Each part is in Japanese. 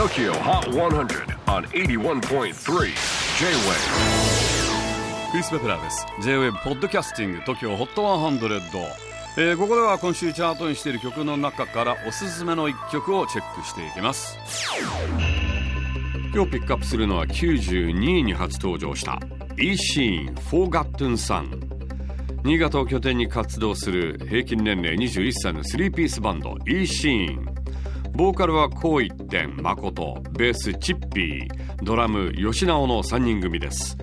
TOKYO HOT 100 on 81.3 J-WAVE クリス・ベプラーです。J-WAVE ポッドキャスティング TOKYO HOT 100、えー、ここでは今週チャートにしている曲の中からおすすめの一曲をチェックしていきます。今日ピックアップするのは92位に初登場した E シーン Forgotten Sun 新潟を拠点に活動する平均年齢21歳の3ピースバンド E シーンボーカルはこう一点誠ベースチッピードラム吉直の3人組です。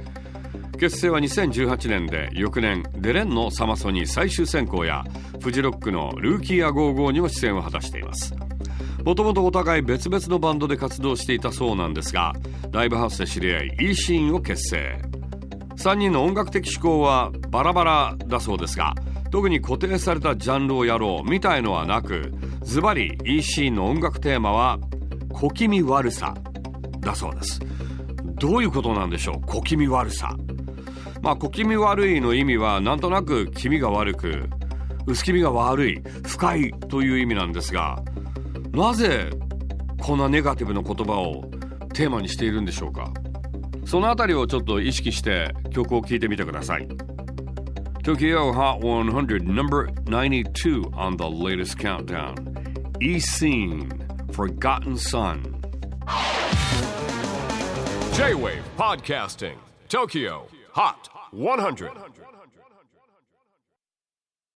結成は2018年で翌年デレンのサマソニ最終選考やフジロックのルーキーアゴーゴーにも出演を果たしています。もともとお互い別々のバンドで活動していたそうなんですがライブハウスで知り合い E シーンを結成。3人の音楽的思考はバラバラだそうですが特に固定されたジャンルをやろうみたいのはなくズバリ EC の音楽テーマは小気味悪さだそうです。どういうことなんでしょう？小気味悪さ。まあ小気味悪いの意味はなんとなく気味が悪く薄気味が悪い不快という意味なんですがなぜこんなネガティブな言葉をテーマにしているんでしょうか？そのあたりをちょっと意識して曲を聴いてみてください。TOKYO HOT 100 No.92 on the latest countdown. E Scene Forgotten Son. J-WAVE PODCASTING TOKYO HOT 100